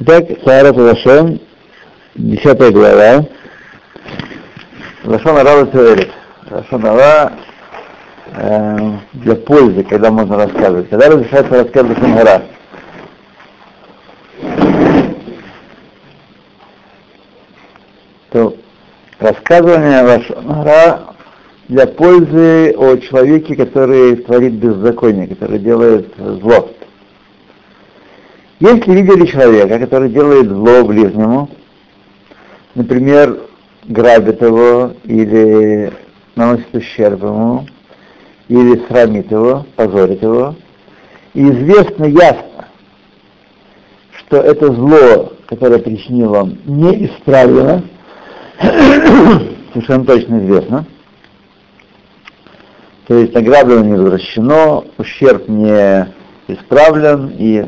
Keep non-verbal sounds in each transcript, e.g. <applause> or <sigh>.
Итак, Саарат Лашон, 10 глава. Лашон Ара Латуэлит. Лашон Ара э, для пользы, когда можно рассказывать. Когда разрешается рассказывать Лашон Ара? То рассказывание Лашон Ара для пользы о человеке, который творит беззаконие, который делает зло. Если видели человека, который делает зло ближнему, например, грабит его или наносит ущерб ему, или срамит его, позорит его, и известно ясно, что это зло, которое причинил он, не исправлено, <coughs> совершенно точно известно, то есть награблено не возвращено, ущерб не исправлен и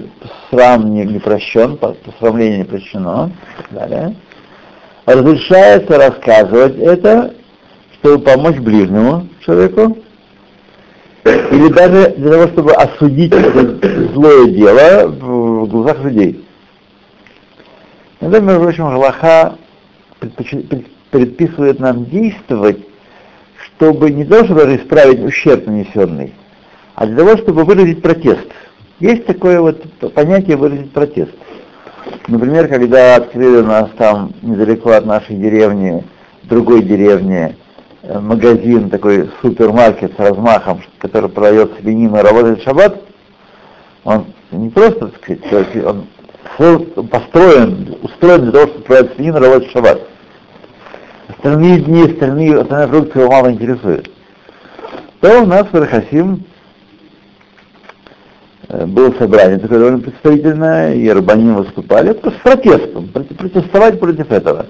срам не, не прощен, посрамление не прощено, далее. Разрешается рассказывать это, чтобы помочь ближнему человеку, или даже для того, чтобы осудить это злое дело в глазах людей. Иногда, между прочим, Галаха предписывает нам действовать, чтобы не то, чтобы исправить ущерб нанесенный, а для того, чтобы выразить протест. Есть такое вот понятие выразить протест. Например, когда открыли у нас там недалеко от нашей деревни, другой деревне, э, магазин, такой супермаркет с размахом, который продает свинину работает в шаббат, он не просто, так сказать, он построен, устроен для того, чтобы продать свинину работать в шаббат. Остальные дни, остальные, остальные фрукты его мало интересуют. То у нас в Рахасим было собрание такое довольно представительное, и рабаним выступали, с протестом, протестовать против этого.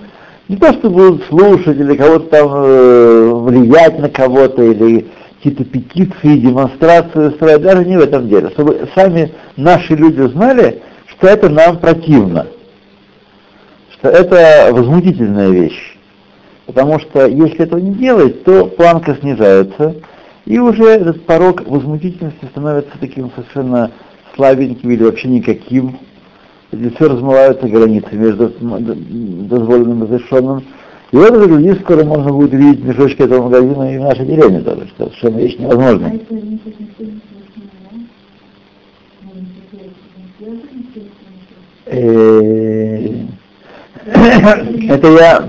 Не то, что будут слушать или кого-то там э, влиять на кого-то, или какие-то петиции, демонстрации устраивать, даже не в этом деле, чтобы сами наши люди знали, что это нам противно, что это возмутительная вещь. Потому что если этого не делать, то планка снижается, и уже этот порог возмутительности становится таким совершенно слабеньким или вообще никаким. И все размываются границы между дозволенным и разрешенным. И в этом глядишь, скоро можно будет видеть мешочки этого магазина и в нашей деревне тоже, что совершенно вещь невозможна. Э, <coughs> это я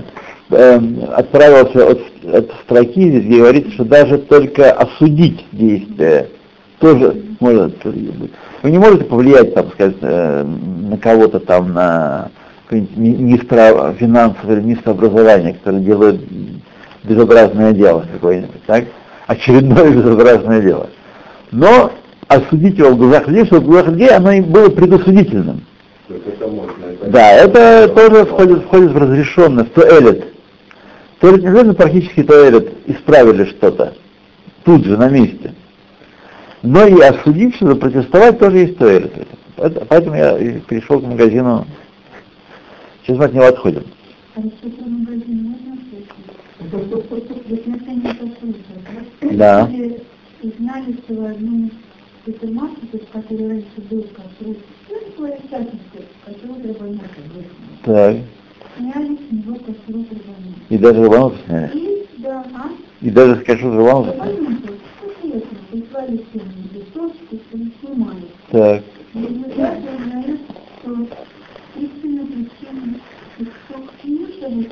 эм, отправился от от строки здесь говорится, что даже только осудить действие тоже может Вы не можете повлиять, там, сказать, э, на кого-то там, на министра финансов или министра образования, который делает безобразное дело какое-нибудь, так? Очередное <laughs> безобразное дело. Но осудить его в глазах людей, чтобы в глазах людей оно и было предосудительным. Это можно, это да, это тоже входит, входит в разрешенность, то элит. Не обязательно практически туалет исправили что-то, тут же, на месте. Но и осудить что-то, протестовать тоже есть туалет. Поэтому я перешел к магазину. Сейчас мы от него отходим. Да. Знали, что раньше как ну. Так сняли с него кашрут И даже Рабанут сняли? И, да, а? И даже с кашрут Рабанут сняли? Так. Не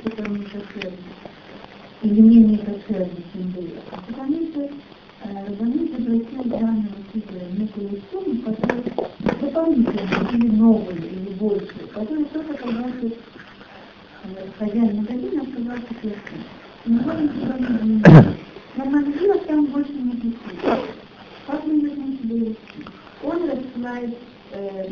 потому, что кошерно, чем было, потому что Рабанут обратил некую сумму, которая дополнительно, или новую, или большую, которая оказалась хозяин магазина сказал честно. Мы можем не На магазинах там больше не пустить. Как мы должны себя вести? Он рассылает, э,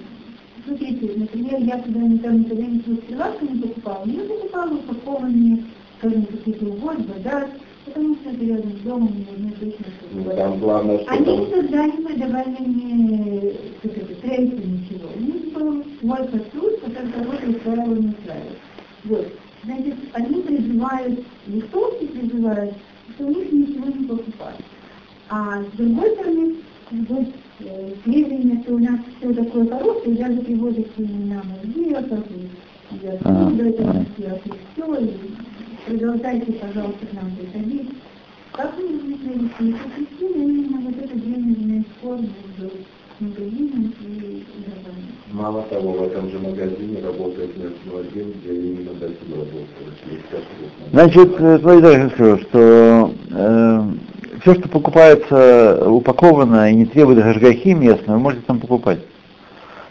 смотрите, например, я когда там никогда ничего с прилавка не покупала, я покупала упакованные, скажем, какие-то увод, вода, потому что это рядом с домом, мне нужно точно ну, там главное, что Они никогда не выдавали мне как это, трейсы, ничего. У них был свой посуд, который работает правильно устраивает. Вот. Значит, они призывают, листовки призывают, что у них ничего не покупать. А с другой стороны, вот, э, сведения, что у нас все такое хорошее, даже приводит к именам Альбертов, и отсюда это все, и все, и продолжайте, пожалуйста, к нам приходить. Как вы размышляете, что причина именно вот эта денежная форма Мало того, в этом же магазине работает местный отдел, где именно до сюда работает. Значит, смотрите, я скажу, что э, все, что покупается упаковано и не требует гашгахи местной, вы можете там покупать.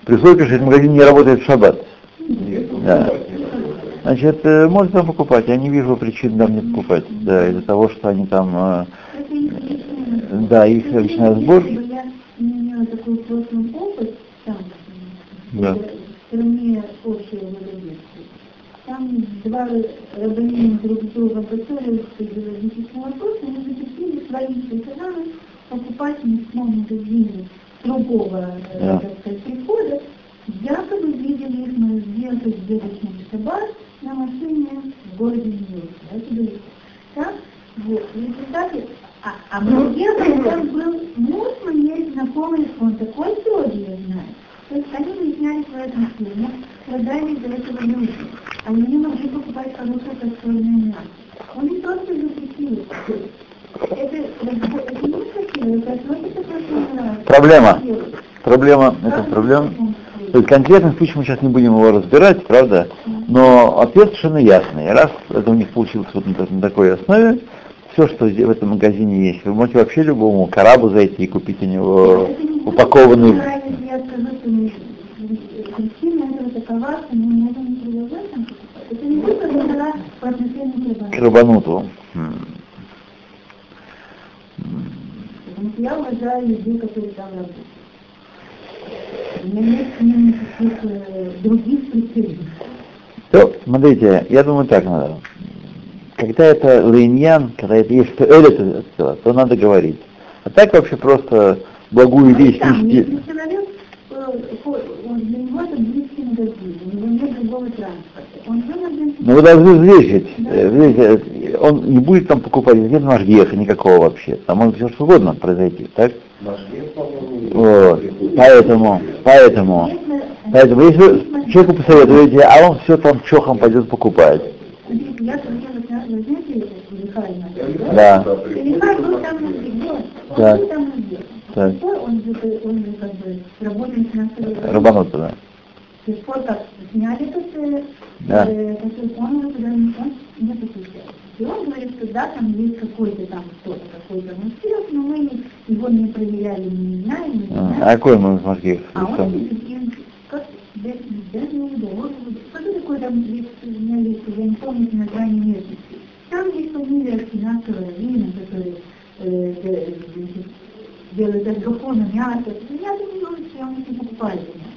При условии, что этот магазин не работает в шаббат. Нет, Да. покупать не работает. Значит, э, можете там покупать. Я не вижу причин там не покупать. Да, из-за того, что они там... э. Да, их личная если сбор. бы Я не имела такой прошлый опыт, там, Да. в стране общего водоведения. Там два рабонина друг с другом готовились к идеологическому вопросу, они запустили свои персонажи покупать в мясном магазине другого, э, Да. так сказать, прихода, якобы видели их на сделке с дедушкой Шаббат на машине в городе Нью-Йорк. Это было так? Вот. В результате, а, а мы ехали, там был муж моей знакомый, он такой я знаю. То есть они выясняли свое отношение, продали из-за этого люди. Они не могли покупать хорошее костольное мясо. Он не просто запретил. Это, это не красиво, это относится к Проблема. Проблема, это проблема. То есть конкретный случай мы сейчас не будем его разбирать, правда? Но ответ совершенно ясный. Раз это у них получилось вот на такой основе, все, что в этом магазине есть, вы можете вообще любому карабу зайти и купить у него упакованный к что я уважаю людей, которые там работают. У меня нет к ним никаких э, других претензий. То, смотрите, я думаю так надо. Когда это лейньян, когда это есть это сделать, то надо говорить. А так вообще просто благую вещь Там, нести. если человек, э, хо- он для него это близкий магазин, у него нет другого транспорта. Он вынужден... Но вы должны взвесить. э, взвесить, э, Он не будет там покупать, нет машгеха никакого вообще. Там может все что угодно произойти, так? Наш вес, по-моему, Вот. Поэтому, поэтому, поэтому, если вы человеку посоветуете, а он все там чохом пойдет покупать. Смотрите, я когда вы знаете, Лихай надо, Да. Лихай был там на где? Он Да. был там на? Так. Он же, он же как бы работает на Рабанута, да. С тех пор, как сняли этот, э, Да. э, он уже не, он не подключается. И он говорит, что да, там есть какой-то там кто-то, какой-то мужчина, но мы его не проверяли, не знаем, не А знаем. какой мы машгех? А он говорит, им, как, без, без него, что-то такое там есть, я не помню название местности. Там есть фамилия Финансова Равина, который э, де- значит, делает от гакона мясо. Я думаю, что он не покупает мясо.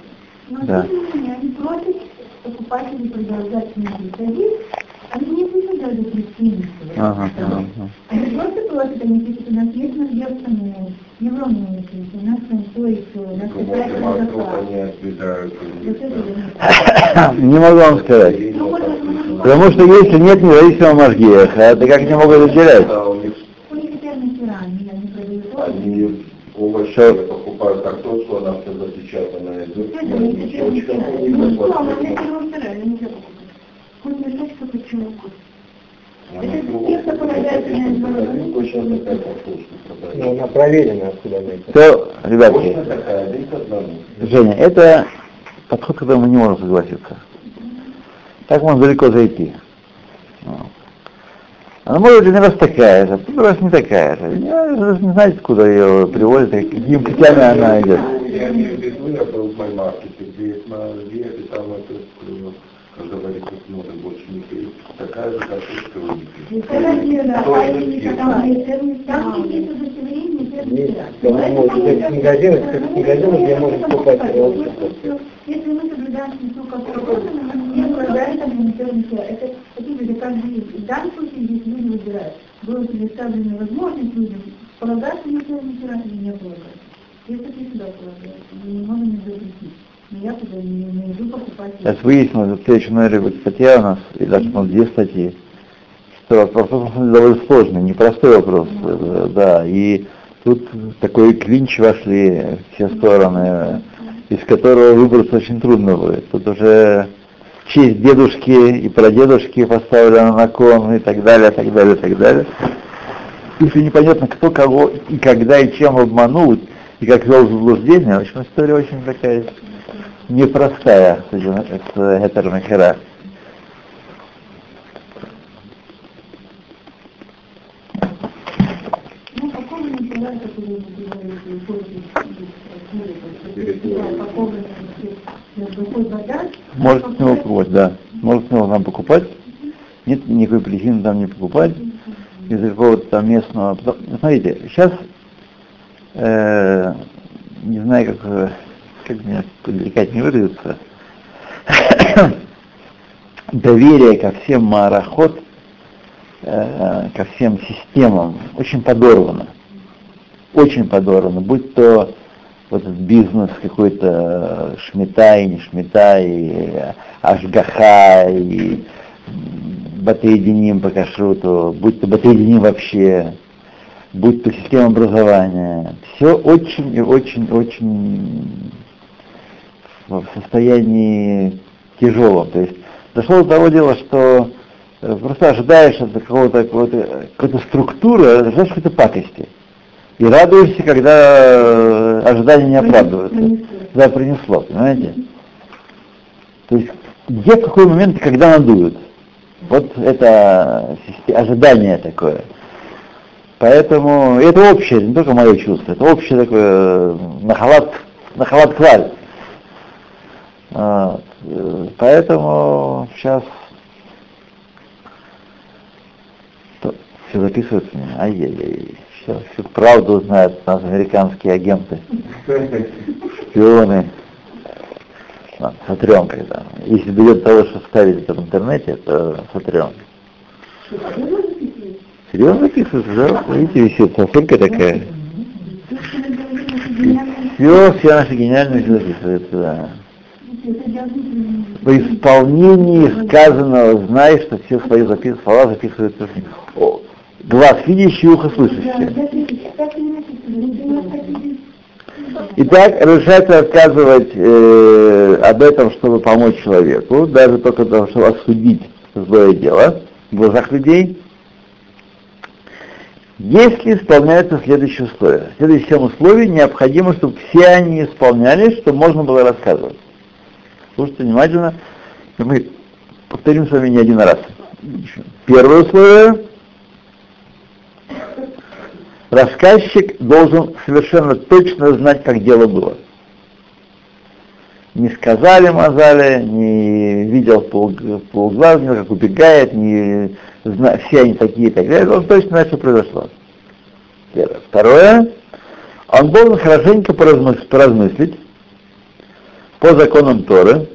Но Да. тем не менее, они просят покупателей продолжать с ними приходить, они не видят даже причины. Ага, ага. Они просто просят, они пишут, у нас есть надежда, не волнуйтесь, у нас там то и то, у нас Ну, я не Не могу вам сказать. Потому что если нет независимого машгеха, то как они могут разделять? Они, овощи. покупают картошку, она все запечатанная идет, Ну, картошка Ну, она проверена откуда она. То, ребятки, к. Женя, это подход, который мы не можем согласиться. Так можно далеко зайти. Она может быть один раз такая же, другой раз не такая же. Я даже не знаю, откуда ее привозят, какими путями она идет. Я имею в виду, я был в маймаркете, где Веге, там этот, э, как говорится, смотрит больше не пей. Такая же картошка у них. Это отдельно, Тоже а есть. есть есть. Есть, по-моему, есть магазины, спецмагазины, где можно покупать. Если мы соблюдаем как мы не там фермера. Это такие же каждый день. В данном случае здесь люди выбирают. Была предоставлена возможность людям полагаться на или не полагаться. Я так и сюда полагаюсь. Мы не можем их запретить. Я туда не, не иду покупать. Сейчас выяснилось, в следующем номере будет статья у нас, и даже по две статьи. Что вопрос довольно сложный, непростой вопрос, э, да, и тут такой клинч вошли все стороны. из которого выбраться очень трудно будет. Тут уже честь дедушки и прадедушки поставлена на кон и так далее, так далее, так далее. Если непонятно, кто кого и когда и чем обманул, и как вел заблуждение, в общем, история очень такая непростая с, с Гетермахера. Ну, Может с него покупать, да. Может с него нам покупать. Нет никакой причины там не покупать. Из-за какого-то там местного... Смотрите, сейчас, э, не знаю, как, э, как меня деликатнее выразиться, <coughs> доверие ко всем марахот, э, ко всем системам очень подорвано. Очень подорвано. Будь то вот этот бизнес какой-то шмитай, не шмитай, и ашгаха, и батеединим по кашруту, будь то батеединим вообще, будь то система образования. Все очень и очень очень в состоянии тяжелом. То есть дошло до того дела, что э, просто ожидаешь от какого-то какого-то какой-то структуры, ожидаешь какой-то пакости. И радуешься, когда э, ожидания не оправдываются. Да, принесло, понимаете? То есть где в какой момент, когда надуют. Вот это ожидание такое. Поэтому это общее, не только мое чувство, это общее такое нахалат, нахалат клаль. Э, Поэтому сейчас все записывается мне. Ай-яй-яй. Все, всю правду знают нас американские агенты, шпионы. Сотрем когда. Если дойдет до того, что ставить это в интернете, то сотрем. Серьезно записывается, да? Видите, висит сосулька такая. Все, все наши гениальности записываются, да. В исполнении сказанного знай, что все свои запис- слова записываются. О, Глаз видящий, ухо слышащий. Итак, разрешается рассказывать э, об этом, чтобы помочь человеку, даже только того, чтобы осудить злое дело в глазах людей, если исполняются следующие условия. Следующие семь условий необходимо, чтобы все они исполнялись, чтобы можно было рассказывать. Слушайте внимательно, мы повторим с вами не один раз. Первое условие рассказчик должен совершенно точно знать, как дело было. Не сказали Мазали, не видел в пол- в полглаза, не как убегает, не зна- все они такие и так далее. Он точно знает, что произошло. Первое. Второе. Он должен хорошенько поразмыс- поразмыслить по законам Торы,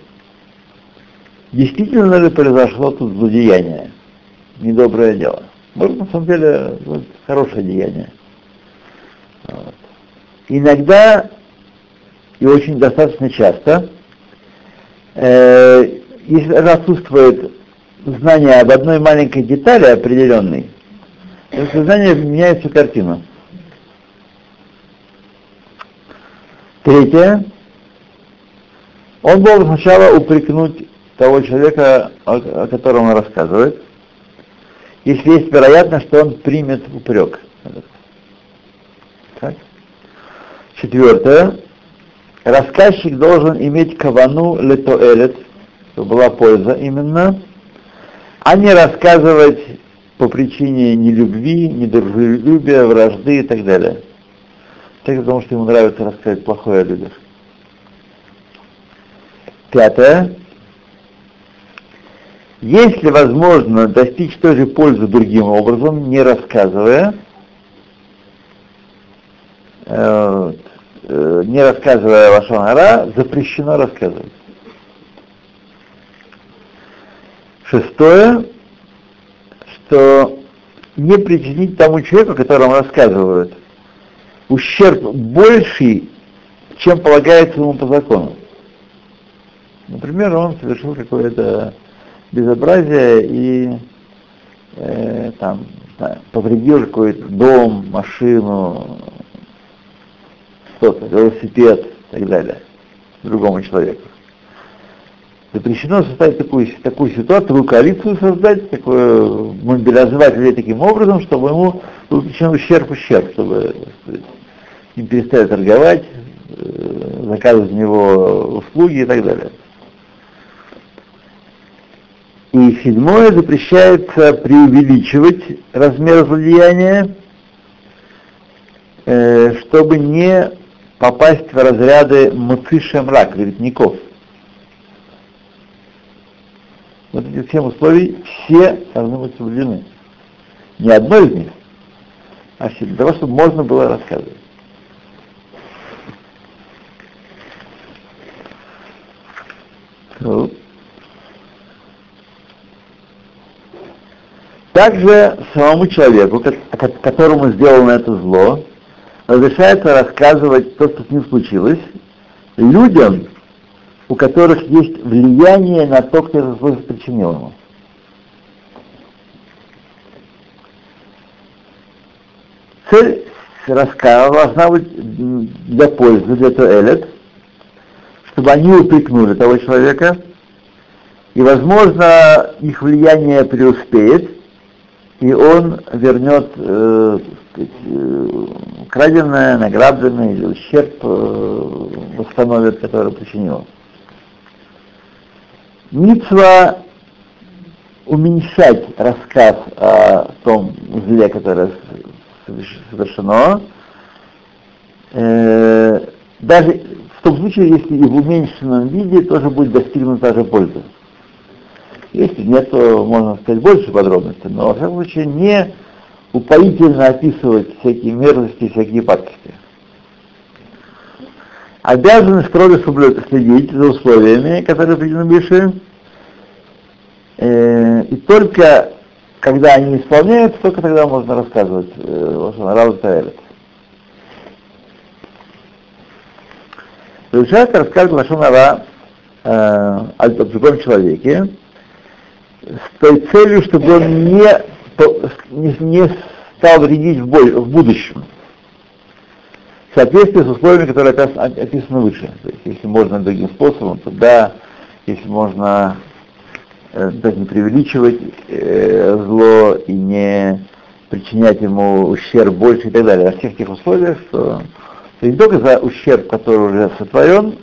действительно ли произошло тут злодеяние, недоброе дело. Может, на самом деле, вот, хорошее деяние. Вот. Иногда и очень достаточно часто, э, если отсутствует знание об одной маленькой детали определенной, то сознание меняет всю картину. Третье. Он должен сначала упрекнуть того человека, о, о котором он рассказывает, если есть вероятность, что он примет упрек. Так. Четвертое. Рассказчик должен иметь кавану летоэлет, чтобы была польза именно, а не рассказывать по причине нелюбви, недружелюбия, вражды и так далее. Так потому что ему нравится рассказать плохое о людях. Пятое. Если возможно достичь той же пользы другим образом, не рассказывая, э, э, не рассказывая Лашонара, запрещено рассказывать. Шестое, что не причинить тому человеку, которому рассказывают, ущерб больший, чем полагается ему по закону. Например, он совершил какое-то безобразие и э, там, знаю, повредил какой-то дом, машину, что-то, велосипед и так далее. другому человеку. Запрещено создать такую, такую ситуацию, такую коалицию создать, такую, мобилизовать людей таким образом, чтобы ему был причинен ущерб, ущерб, чтобы сказать, им перестали торговать, э, заказывать у него услуги и так далее. И седьмое запрещается преувеличивать размер злодеяния, э, чтобы не попасть в разряды муцишем рак, клеветников. Вот эти семь условий все должны быть соблюдены. Не одно из них, а все для того, чтобы можно было рассказывать. Вот. Также самому человеку, которому сделано это зло, разрешается рассказывать то, что с ним случилось, людям, у которых есть влияние на то, кто это зло причинил ему. Цель рассказа должна быть для пользы, для туэлет, чтобы они упрекнули того человека, и, возможно, их влияние преуспеет, и он вернет э, сказать, э, награбленное или ущерб э, восстановит, который причинил. Митва уменьшать рассказ о том зле, которое совершено, э, даже в том случае, если и в уменьшенном виде тоже будет достигнута та же польза. Если нет, то можно сказать больше подробностей, но, во всяком случае, не упоительно описывать всякие мерзости, всякие пакости. Обязаны строго следить за условиями, которые определены выше, э, и только когда они исполняются, только тогда можно рассказывать э, Рау Таэлет. Разрешается рассказывать Лашонара э, о другом человеке, с той целью, чтобы он не, не, не стал вредить в, бой, в будущем. В соответствии с условиями, которые описаны выше. То есть, если можно другим способом, то да, если можно э, не преувеличивать э, зло и не причинять ему ущерб больше и так далее. Во всех тех условиях, что то не только за ущерб, который уже сотворен,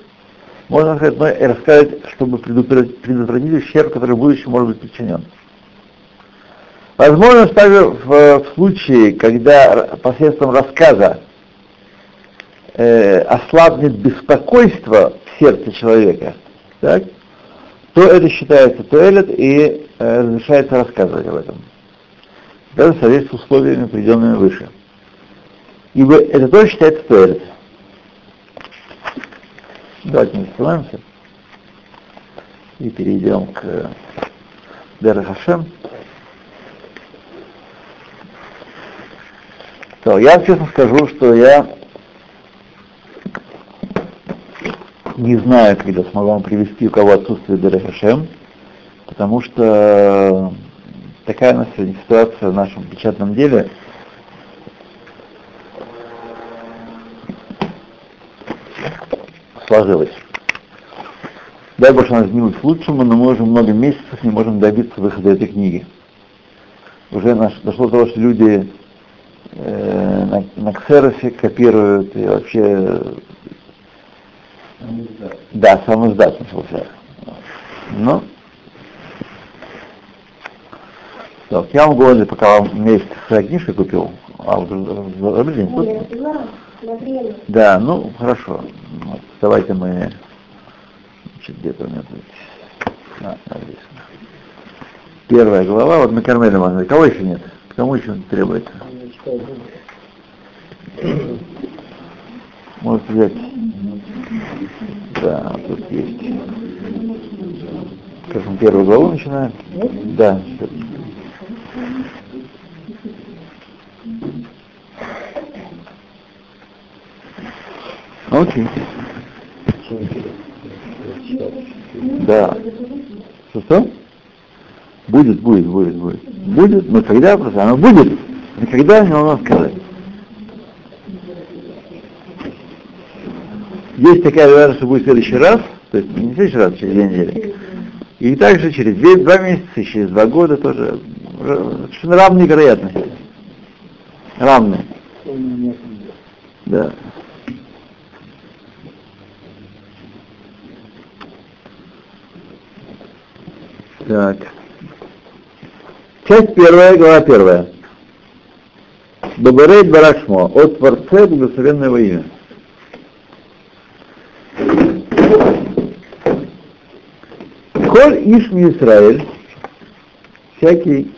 можно сказать, но и рассказать, чтобы предотвратить ущерб, который в будущем может быть причинен. Возможно, также в, в случае, когда посредством рассказа э, ослабнет беспокойство в сердце человека, так, то это считается туэлет и э, разрешается рассказывать об этом. Даже в соответствии с условиями, приведенными выше. Ибо это тоже считается туэлет. Давайте не остановимся и перейдем к Дер Хашем. То я честно скажу, что я не знаю, когда смогу вам привести, у кого отсутствие Дер Хашем, потому что такая у нас сегодня ситуация в нашем печатном деле – сложилось. Дай она изменилась к лучшему, но мы уже много месяцев не можем добиться выхода этой книги. Уже наш, дошло до того, что люди э, на, на ксеросе копируют и вообще... Да, сам издат начался. Но так, я вам говорю, пока вам месяц своя книжка купил, а вот в, в, да, ну хорошо. Вот, давайте мы значит, где-то у меня тут а, написано. Первая глава, вот мы кормили можно. Кого еще нет? Кому еще требуется? Может взять. Да, тут есть. Скажем, первую главу начинаем? Да. Окей. Да. Что, что? Будет, будет, будет, будет. Будет, но когда просто оно будет, никогда не можно сказать. Есть такая вероятность, что будет в следующий раз, то есть не в следующий раз, через две недели. И также через две, два месяца, через два года тоже. Совершенно равные вероятности. Равные. Да. Так. Часть первая, глава первая. Бабарей Барашмо, от Творца благословенного имя. Коль Ишми Израиль, всякий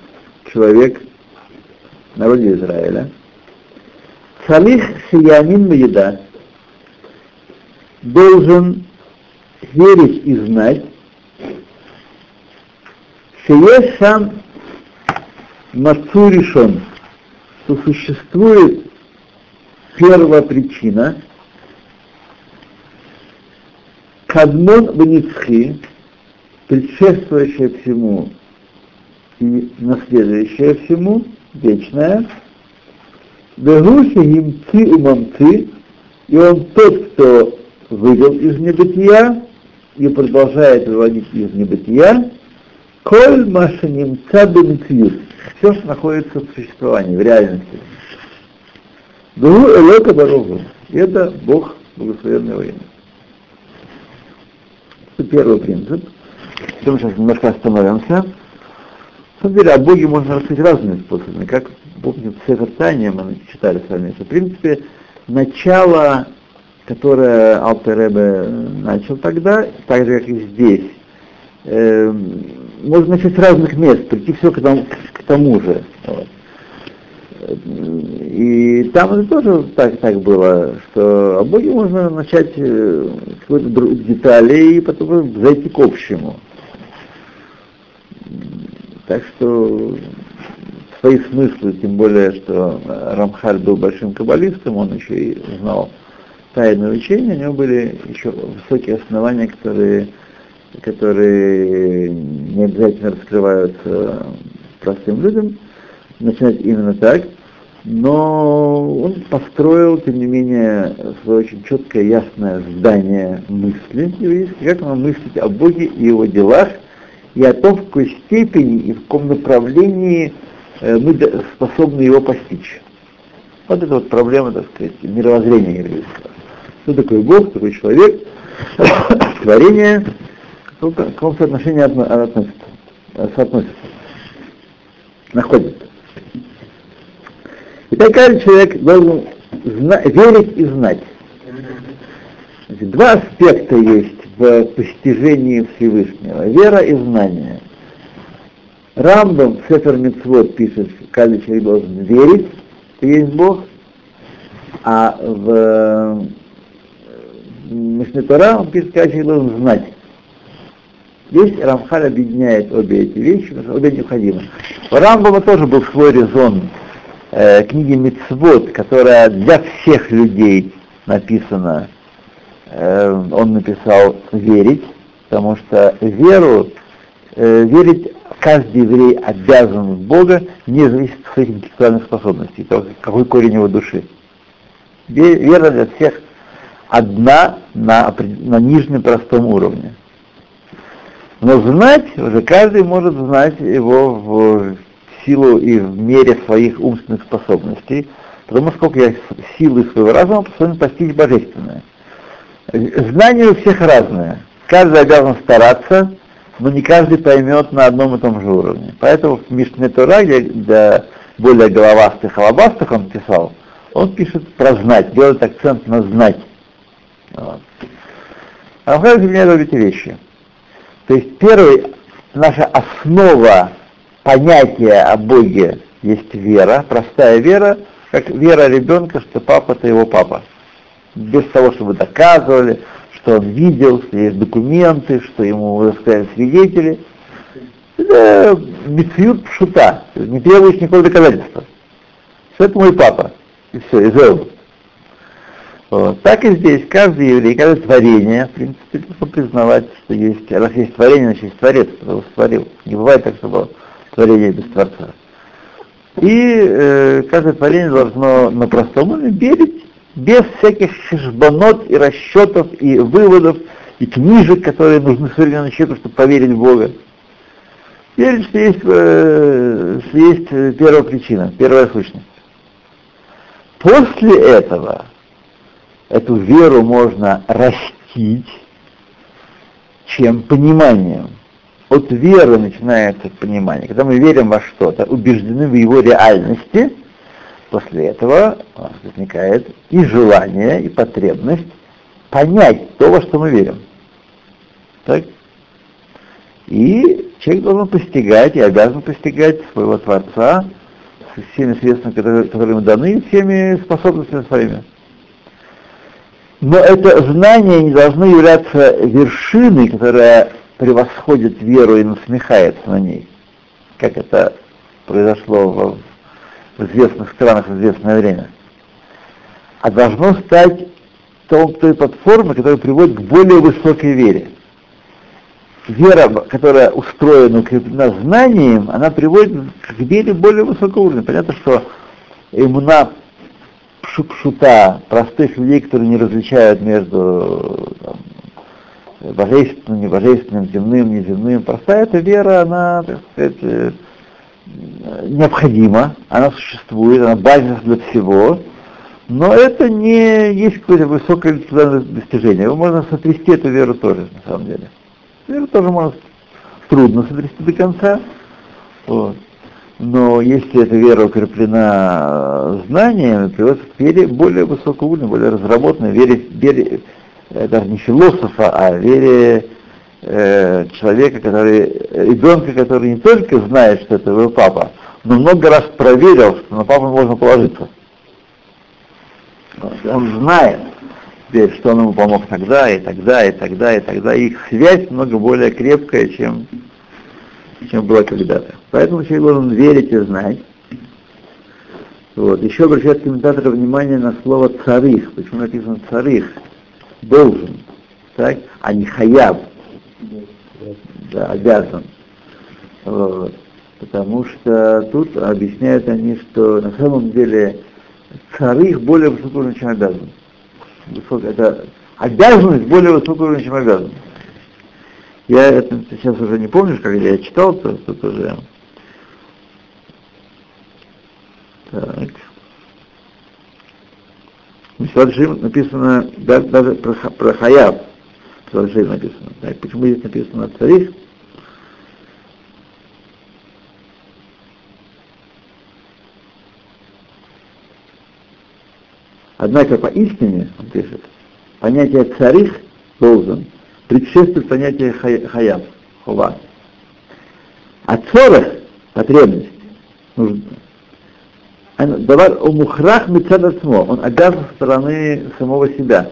человек народе Израиля, Салих Шиямин еда должен верить и знать, есть сам Мацу что существует первопричина, Кадмон Венецхи, предшествующая всему и наследующая всему, вечная, Бегуши имцы умамцы, и он тот, кто вывел из небытия и продолжает выводить из небытия, коль машиним цабенциют, все, что находится в существовании, в реальности. Гуру Элока Барогу. Это Бог благословенного имя. Это первый принцип. Мы сейчас немножко остановимся. На самом деле о Боге можно рассказать разными способами. Как помните, в Сефер Тане мы читали с вами, что, в принципе, начало, которое Алтеребе начал тогда, так же, как и здесь, э, можно начать с разных мест, прийти все к тому, к тому же. Вот. И там это тоже так, так было, что о Боге можно начать э, какой-то детали и потом зайти к общему. Так что свои смыслы, тем более, что Рамхаль был большим каббалистом, он еще и знал тайное учение, у него были еще высокие основания, которые, которые не обязательно раскрываются простым людям, начинать именно так, но он построил, тем не менее, свое очень четкое, ясное здание мысли еврейской, как он мыслит о Боге и его делах, и о том, в какой степени и в каком направлении мы способны его постичь. Вот это вот проблема, так сказать, мировоззрения еврейского. Что такое Бог, такой человек, <coughs> творение, к какому соотношению относится, соотносится, находится. Итак, каждый человек должен зна- верить и знать. Два аспекта есть в постижении Всевышнего. Вера и знание. Рамбам Сефер Мицвод пишет, что каждый человек должен верить, что есть Бог, а в Мишнетора он пишет, что каждый человек должен знать. Здесь Рамхаль объединяет обе эти вещи, потому что обе необходимы. У Рамбама тоже был свой резон э, книги Мицвод, которая для всех людей написана. Э, он написал верить, потому что веру, э, верить каждый еврей обязан в Бога, не зависит от своих интеллектуальных способностей, того, какой корень его души. Вера для всех одна на, на нижнем простом уровне. Но знать уже каждый может знать его в силу и в мере своих умственных способностей, потому сколько я силы своего разума способен постичь божественное. Знание у всех разное. Каждый обязан стараться, но не каждый поймет на одном и том же уровне. Поэтому в Мишне Тора, для более головастых и он писал, он пишет про знать, делает акцент на знать. Вот. А в объясняет эти вещи. То есть первый, наша основа понятия о Боге есть вера, простая вера, как вера ребенка, что папа это его папа. Без того, чтобы доказывали, что он видел, что есть документы, что ему рассказали свидетели. Это мецьют пшута, не требует никакого доказательства. Что это мой папа. И все, Израил. Вот. Так и здесь, каждый еврей, каждое творение, в принципе, должен признавать, что есть, раз есть творение, значит есть Творец, кто его створил. Не бывает так, чтобы творение без Творца. И э, каждое творение должно на простом уровне верить, без всяких хешбонот и расчетов, и выводов, и книжек, которые нужны современному человеку, чтобы поверить в Бога. Верить, что есть, э, что есть первая причина, первая сущность. После этого эту веру можно растить, чем пониманием. От веры начинается понимание. Когда мы верим во что-то, убеждены в его реальности, после этого у нас возникает и желание, и потребность понять то, во что мы верим. Так? И человек должен постигать и обязан постигать своего Творца с всеми средствами, которые, которые ему даны, всеми способностями своими. Но это знание не должно являться вершиной, которая превосходит веру и насмехается на ней, как это произошло в, известных странах в известное время, а должно стать том, той платформой, которая приводит к более высокой вере. Вера, которая устроена, укреплена знанием, она приводит к вере более высокого уровня. Понятно, что иммуна пшута, простых людей, которые не различают между там, божественным, небожественным, земным, неземным. Простая эта вера, она, так сказать, э, необходима, она существует, она базис для всего, но это не есть какое-то высокое достижение. Его можно сотрясти эту веру тоже, на самом деле. Веру тоже можно трудно сотрясти до конца. Вот. Но если эта вера укреплена знанием, приводит к вере более высокого уровня, более разработанной, вере, вере э, даже не философа, а вере э, человека, который, ребенка, который не только знает, что это его папа, но много раз проверил, что на папу можно положиться. Он знает теперь, что он ему помог тогда, и тогда, и тогда, и тогда. Их связь много более крепкая, чем чем было когда-то. Поэтому человек должен верить и знать. Вот. Еще обращают комментаторы внимание на слово царих. Почему написано царих? Должен. Так? А не хаяб. Да, обязан. Вот. Потому что тут объясняют они, что на самом деле царих более высокого уровня, чем обязан. Высок, это обязанность более высокого уровня, чем обязанность. Я это сейчас уже не помню, когда я читал, то тут уже. Так. В Мисваджим написано даже, про, про Хаяб. Мисваджим написано. Так, почему здесь написано царих? Однако поистине, он пишет, понятие царих должен предшествует понятие хаяб, хова. А цорах, потребность, нужно. Давар у мухрах мецадасмо, он обязан со стороны самого себя.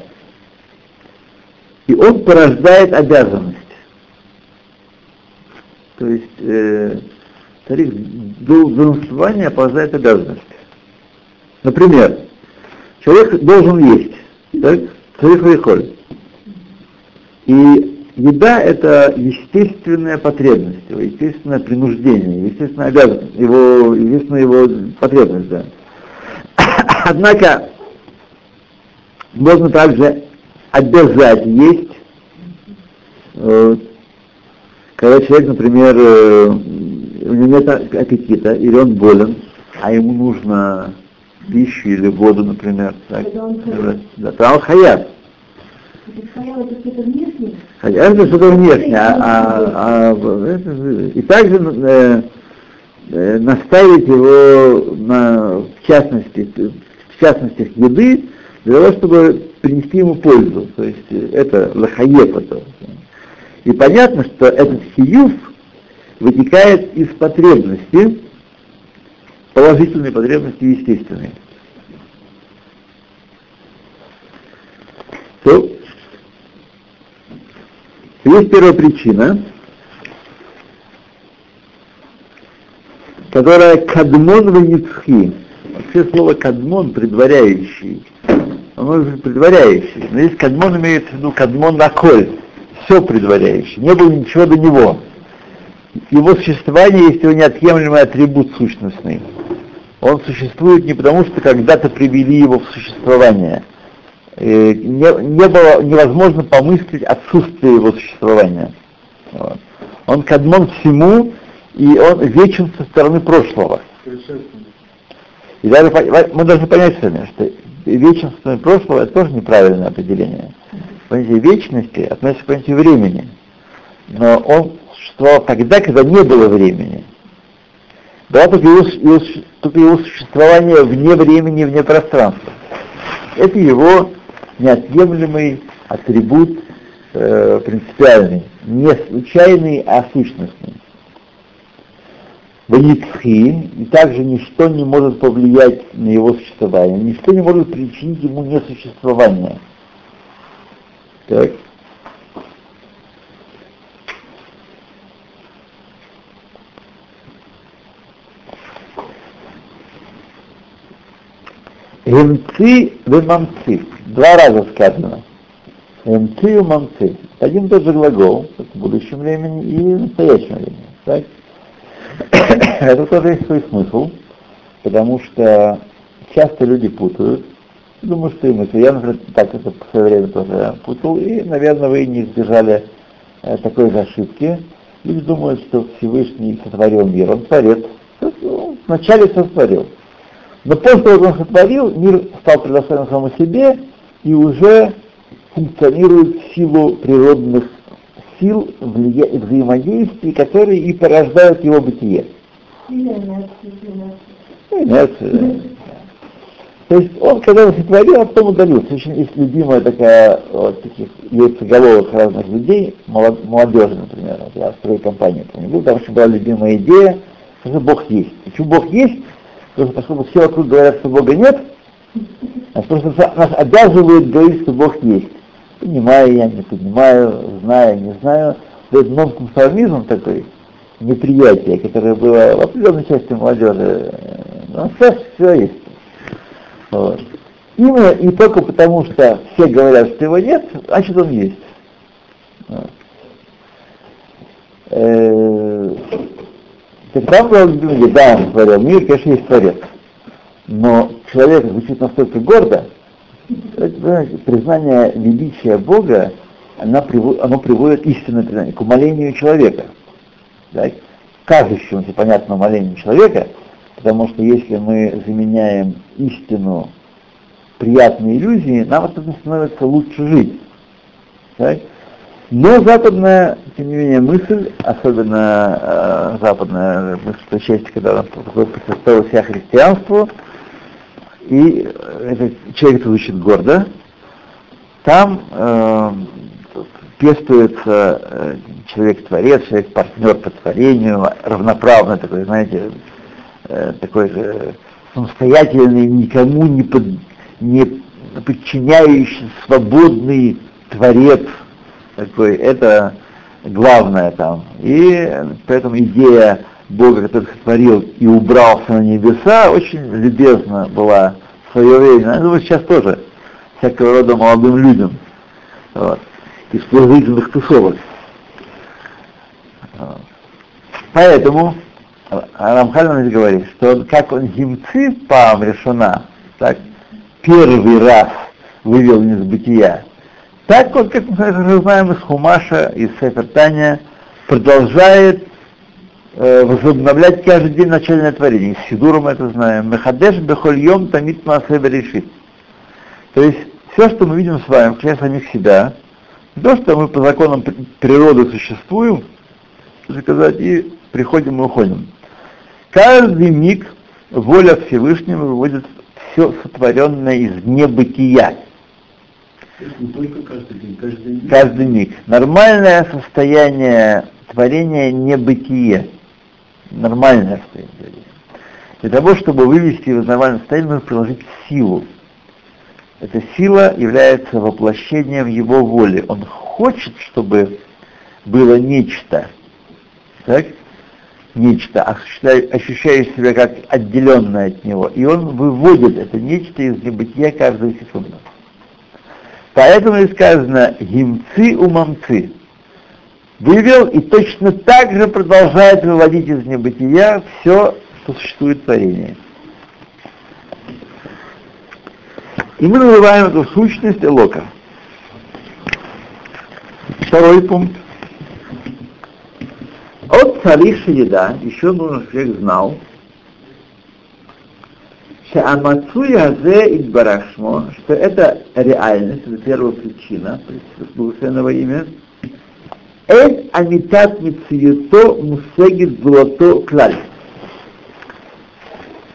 И он порождает обязанность. То есть э, тариф долженствования порождает обязанность. Например, человек должен есть, так? Тариф. И еда – это естественная потребность, его естественное принуждение, естественная обязанность, его, естественная его потребность, да. <coughs> Однако можно также обязать есть, когда человек, например, э, у него нет аппетита, или он болен, а ему нужно пищу или воду, например, так, да, то он хаят. Это что-то внешнее, а, а, а и также э, э, наставить его на, в частности, в частности еды, для того, чтобы принести ему пользу. То есть э, это лахаеп это. И понятно, что этот хиюф вытекает из потребности, положительной потребности естественной. То есть первая причина, которая кадмон венецхи. Вообще слово кадмон предваряющий. Он может быть предваряющий. Но здесь кадмон имеется в виду кадмон на коль. Все предваряющий. Не было ничего до него. Его существование есть его неотъемлемый атрибут сущностный. Он существует не потому, что когда-то привели его в существование, не, не было невозможно помыслить отсутствие его существования. Вот. Он кадмон всему, и он вечен со стороны прошлого. И даже, мы должны понять сами, что вечен со стороны прошлого это тоже неправильное определение. Понятие вечности относится к понятию времени. Но он существовал тогда, когда не было времени. Была только его, его, только его существование вне времени, вне пространства. Это его неотъемлемый атрибут э, принципиальный, не случайный, а сущностный. Ваницхи, и также ничто не может повлиять на его существование, ничто не может причинить ему несуществование. Так. Гемцы вемамцы. Два раза сказано. Гемцы и мамцы. Один тот же глагол в будущем времени и в настоящем времени. Так? <coughs> Это тоже есть свой смысл, потому что часто люди путают. Думаю, что и мы. Я, например, так это в свое время тоже путал, и, наверное, вы не избежали э, такой же ошибки. Люди думают, что Всевышний сотворил мир, он творец. Ну, вначале сотворил. Но после того, как он сотворил, мир стал предоставлен самому себе и уже функционирует в силу природных сил влия... взаимодействий, которые и порождают его бытие. Инерция. То есть он, когда он сотворил, а потом удалился. Очень есть любимая такая, вот таких яйцеголовых разных людей, молодежи, например, вот я в строй компании помню, там что была любимая идея, что Бог есть. Почему Бог есть? Потому что поскольку все вокруг говорят, что Бога нет, а просто нас обязывают говорить, что Бог есть. Понимаю я, не понимаю, знаю, не знаю. Это нонконформизм такой, неприятие, которое было в определенной части молодежи. Но сейчас все есть. Вот. Именно и только потому, что все говорят, что его нет, значит он есть. Вот. Э, там было любимый, да, он творил мир, конечно, есть творец. Но человек звучит настолько гордо, признание величия Бога, оно приводит, оно приводит истинное признание к умолению человека. Да? Кажущемуся, понятно, умолению человека, потому что если мы заменяем истину приятной иллюзией, нам от становится лучше жить. Так? Но западная, тем не менее, мысль, особенно э, западная мысль той части, когда она противостояла себя христианству, и этот человек это звучит гордо, там э, пестуется э, человек-творец, человек-партнер по творению, равноправный такой, знаете, э, такой же самостоятельный, никому не, под, не подчиняющий, свободный творец, такой, это главное там. И поэтому идея Бога, который сотворил и убрался на небеса, очень любезно была в свое время. Я думаю, сейчас тоже всякого рода молодым людям вот, из положительных тусовок. Поэтому Рамхаль говорит, что как он гимцы пам решена, так первый раз вывел из бытия, так вот, как мы знаем из Хумаша, из Сефертания, продолжает возобновлять каждый день начальное творение. С Сидуром мы это знаем. Мехадеш бехольем тамит маасебе решит. То есть все, что мы видим с вами, включая самих себя, то, что мы по законам природы существуем, сказать, и приходим и уходим. Каждый миг воля Всевышнего выводит все сотворенное из небытия. Не только каждый день, каждый миг. Каждый миг. Нормальное состояние творения небытие. Нормальное состояние. Для того, чтобы вывести его в нормальное состояние, нужно приложить силу. Эта сила является воплощением его воли. Он хочет, чтобы было нечто, так? Нечто, ощущаешь себя как отделенное от него. И он выводит это нечто из небытия каждую секунду. Поэтому и сказано «гимцы умамцы». Вывел и точно так же продолжает выводить из небытия все, что существует в творении. И мы называем эту сущность Элока. Второй пункт. От цариша еда, еще нужно, человек знал, Шаамацуя зе Барашмо, что это реальность, это первая причина благословенного имя, Эль амитат мициюто мусегит золото клаль.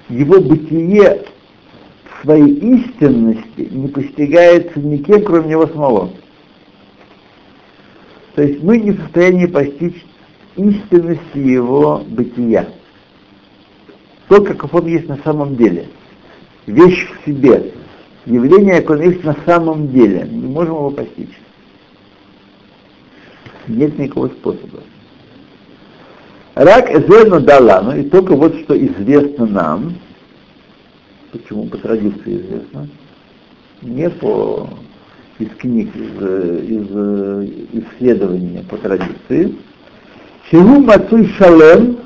Его бытие своей истинности не постигается никем, кроме него самого. То есть мы не в состоянии постичь истинности его бытия. То, как он есть на самом деле. Вещь в себе. Явление, как он есть на самом деле. Не можем его постичь. Нет никакого способа. Рак Эзену дала, ну и только вот что известно нам, почему по традиции известно, не по из книг, из, из исследования по традиции, Чему Мацуй Шалем,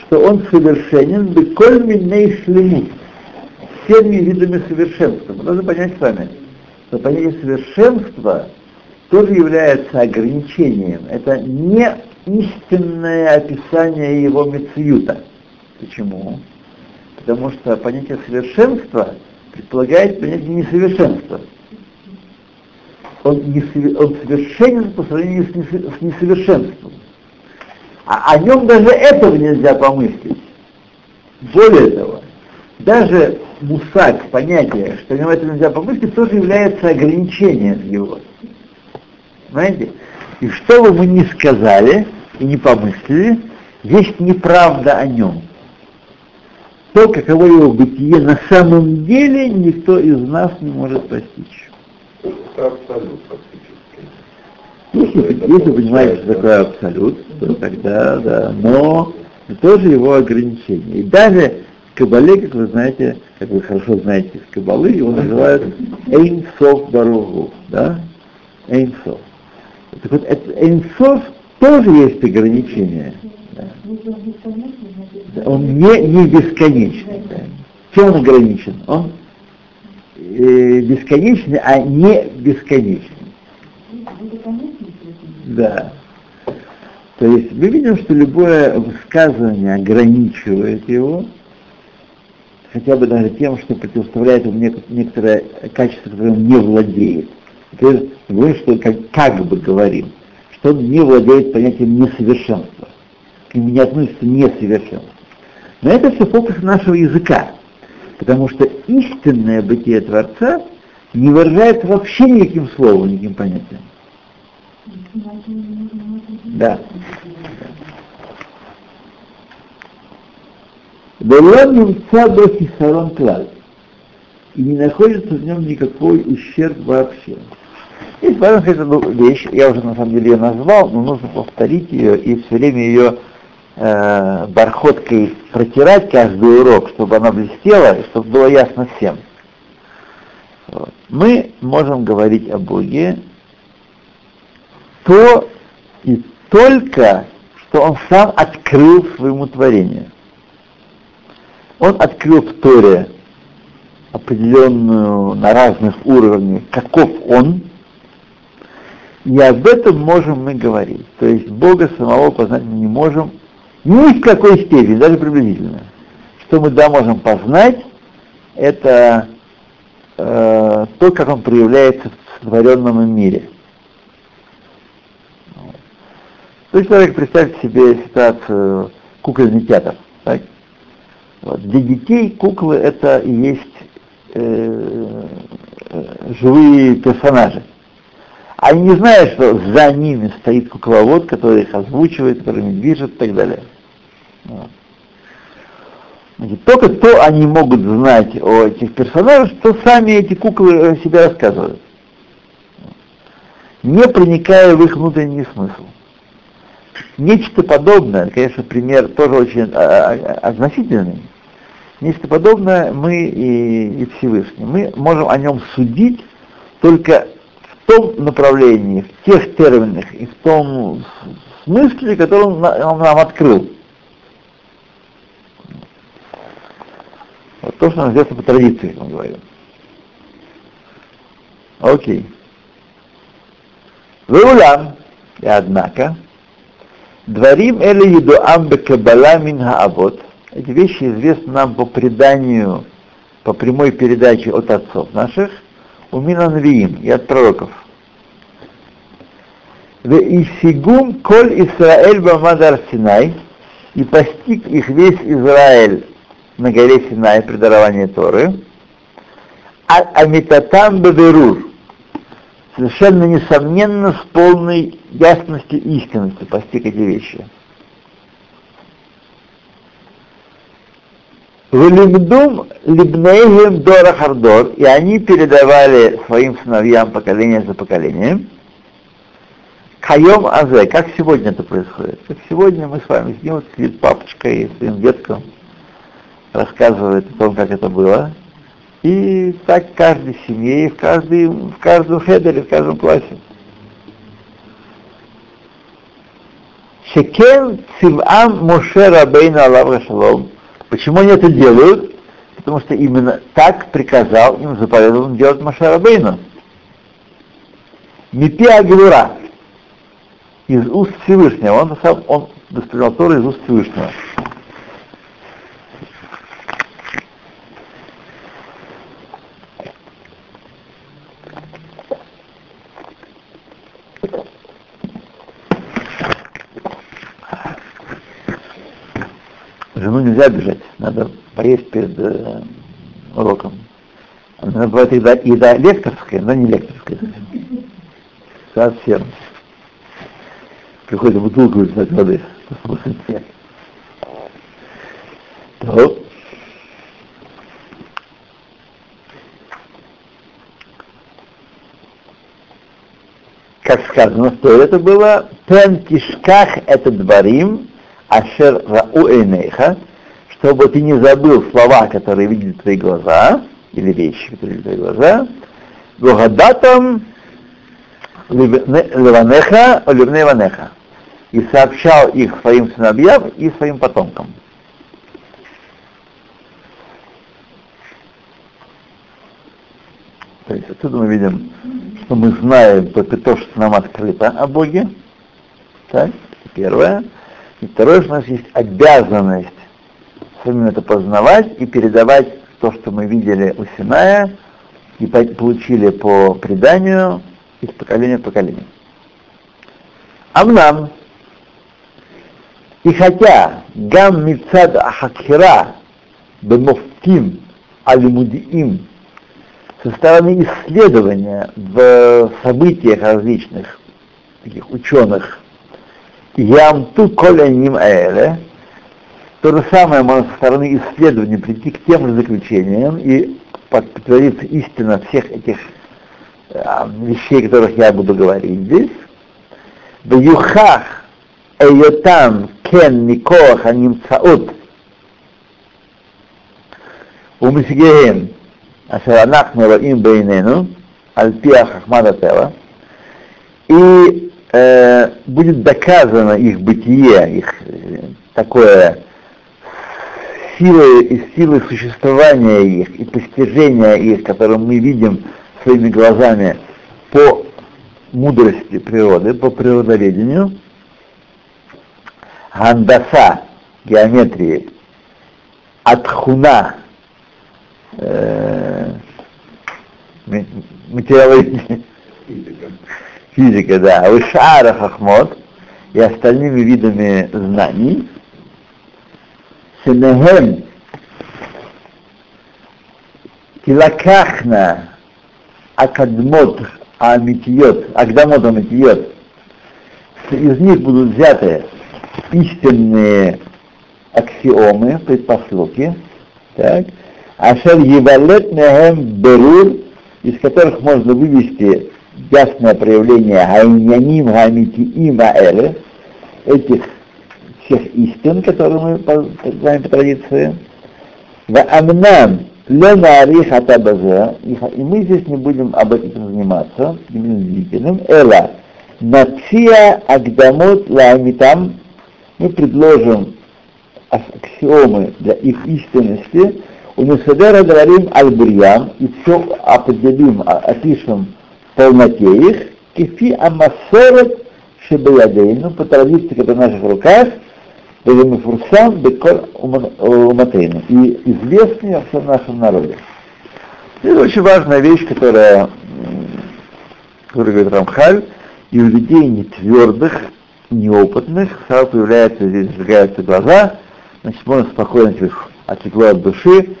что он совершенен, беколь миней шлемут, всеми видами совершенства. Мы должны понять с вами, что понятие совершенства тоже является ограничением. Это не истинное описание его мециюта. Почему? Потому что понятие совершенства предполагает понятие несовершенства. Он, не, он совершенен по сравнению с несовершенством. А о нем даже этого нельзя помыслить. Более того, даже мусак, понятие, что о нем это нельзя помыслить, тоже является ограничением его. Понимаете? И что бы мы ни сказали и не помыслили, есть неправда о нем. То, каково его бытие на самом деле, никто из нас не может постичь. Это абсолют фактически. Если, если понимаете, что такое абсолют, то тогда, да, но тоже его ограничение. И даже в Кабале, как вы знаете, как вы хорошо знаете из Кабалы, его называют Эйнсов Баругу, да? Эйнсов. Так вот, Эйнсов тоже есть ограничение. Да. Он не, не бесконечный. Да. Чем он ограничен? Он э, бесконечный, а не бесконечный. Да. То есть мы видим, что любое высказывание ограничивает его, хотя бы даже тем, что противоставляет ему некоторое качество, которое он не владеет. Теперь мы что как, как бы говорим, что он не владеет понятием несовершенства. К нему не относится несовершенство. Но это все фокус нашего языка, потому что истинное бытие Творца не выражается вообще никаким словом, никаким понятием. Да. Белам немца до хисарон клад. И не находится в нем никакой ущерб вообще. Есть важная эта вещь, я уже на самом деле ее назвал, но нужно повторить ее и все время ее э, бархоткой протирать каждый урок, чтобы она блестела и чтобы было ясно всем. Мы можем говорить о Боге то и только, что он сам открыл своему творению. Он открыл в Торе определенную на разных уровнях, каков он, и об этом можем мы говорить. То есть Бога самого познать мы не можем ни в какой степени, даже приблизительно. Что мы да можем познать, это э, то, как он проявляется в сотворенном мире. То есть человек представьте себе ситуацию кукольный театр. Так? Вот. Для детей куклы это и есть э, живые персонажи. Они не знают, что за ними стоит кукловод, который их озвучивает, который ими движет и так далее. Значит, только то они могут знать о этих персонажах, что сами эти куклы о себе рассказывают, не проникая в их внутренний смысл. Нечто подобное, конечно, пример тоже очень а, а, а, относительный, нечто подобное мы и, и Всевышний. Мы можем о нем судить только том направлении, в тех терминах и в том смысле, который он, нам открыл. Вот то, что нам известно по традиции, мы говорим. Окей. Веулам, и однако, дворим или едуам бекабала мин хаавот. Эти вещи известны нам по преданию, по прямой передаче от отцов наших, у Минанвиим и от пророков. והשיגום כל ישראל במעמד הר סיני, и постиг их весь Израиль на горе Синай при даровании Торы, אמיתתם בבירור, совершенно несомненно с полной ясностью и истинностью постиг эти вещи. ולימדום לבניהם דור אחר דור, и они передавали своим сыновьям поколение за поколением. Кайом азе, как сегодня это происходит? Как сегодня мы с вами сидим, вот сидит папочка и своим деткам рассказывает о том, как это было. И так в каждой семье, и в, каждой, в каждом хедере, в каждом классе. Шекен цивам Моше Рабейна Аллах Шалом. Почему они это делают? Потому что именно так приказал им, заповедовал делать Моше Рабейну. Мипи Агвура. Из уст Всевышнего. Он сам, он воспринял Тору из уст Всевышнего. Жену нельзя бежать, надо поесть перед э, уроком. Она бывает еда, еда лекторская, но не лекторская. Совсем. Приходится бутылку взять воды. Как сказано, что это было пен тишках этот дворим, ашер рау эйнеха, чтобы ты не забыл слова, которые видели твои глаза, или вещи, которые видели твои глаза, гогадатам леванеха, ливне ванеха, и сообщал их своим сыновьям и своим потомкам. То есть отсюда мы видим, что мы знаем только то, что нам открыто о Боге. Так, первое. И второе, что у нас есть обязанность самим это познавать и передавать то, что мы видели у Синая и получили по преданию из поколения в поколение. Амнам, и хотя гам мицад ахакира бемофтим алимудиим со стороны исследования в событиях различных таких ученых Ямту коля ним аэле, то же самое можно со стороны исследования прийти к тем же заключениям и подтвердиться истина всех этих э, вещей, о которых я буду говорить здесь. В юхах Эйотам кен микоах анимцаут умсигеем ашер анахну раим бейнену альпиа хахмада тела и э, будет доказано их бытие, их такое силы и силы существования их и постижения их, которые мы видим своими глазами по мудрости природы, по природоведению – гандаса, геометрии, отхуна, э, материалы, физика, да, а вышара хахмот и остальными видами знаний, сенехем, килакахна, акадмот, амитиот, агдамот, амитиот, из них будут взяты истинные аксиомы, предпосылки, так, ашер евалет нехем берур, из которых можно вывести ясное проявление гаиняним гаамитиим аэле, этих всех истин, которые мы знаем по традиции. В амнам ленарих атабазе, и мы здесь не будем об этом заниматься, именно длительным, эла, нация агдамот ламитам, мы предложим аксиомы для их истинности, у Несадера говорим аль и все определим, опишем полноте их, кефи амасорет шебеядейну, по традиции, которая в наших руках, Бегамифурсам Беколь Уматейну, и известный во всем нашем народе. Это очень важная вещь, которая, которую говорит Рамхаль, и у людей не твердых, неопытных, сразу появляются, здесь сжигаются глаза, значит, можно спокойно отлегло от души,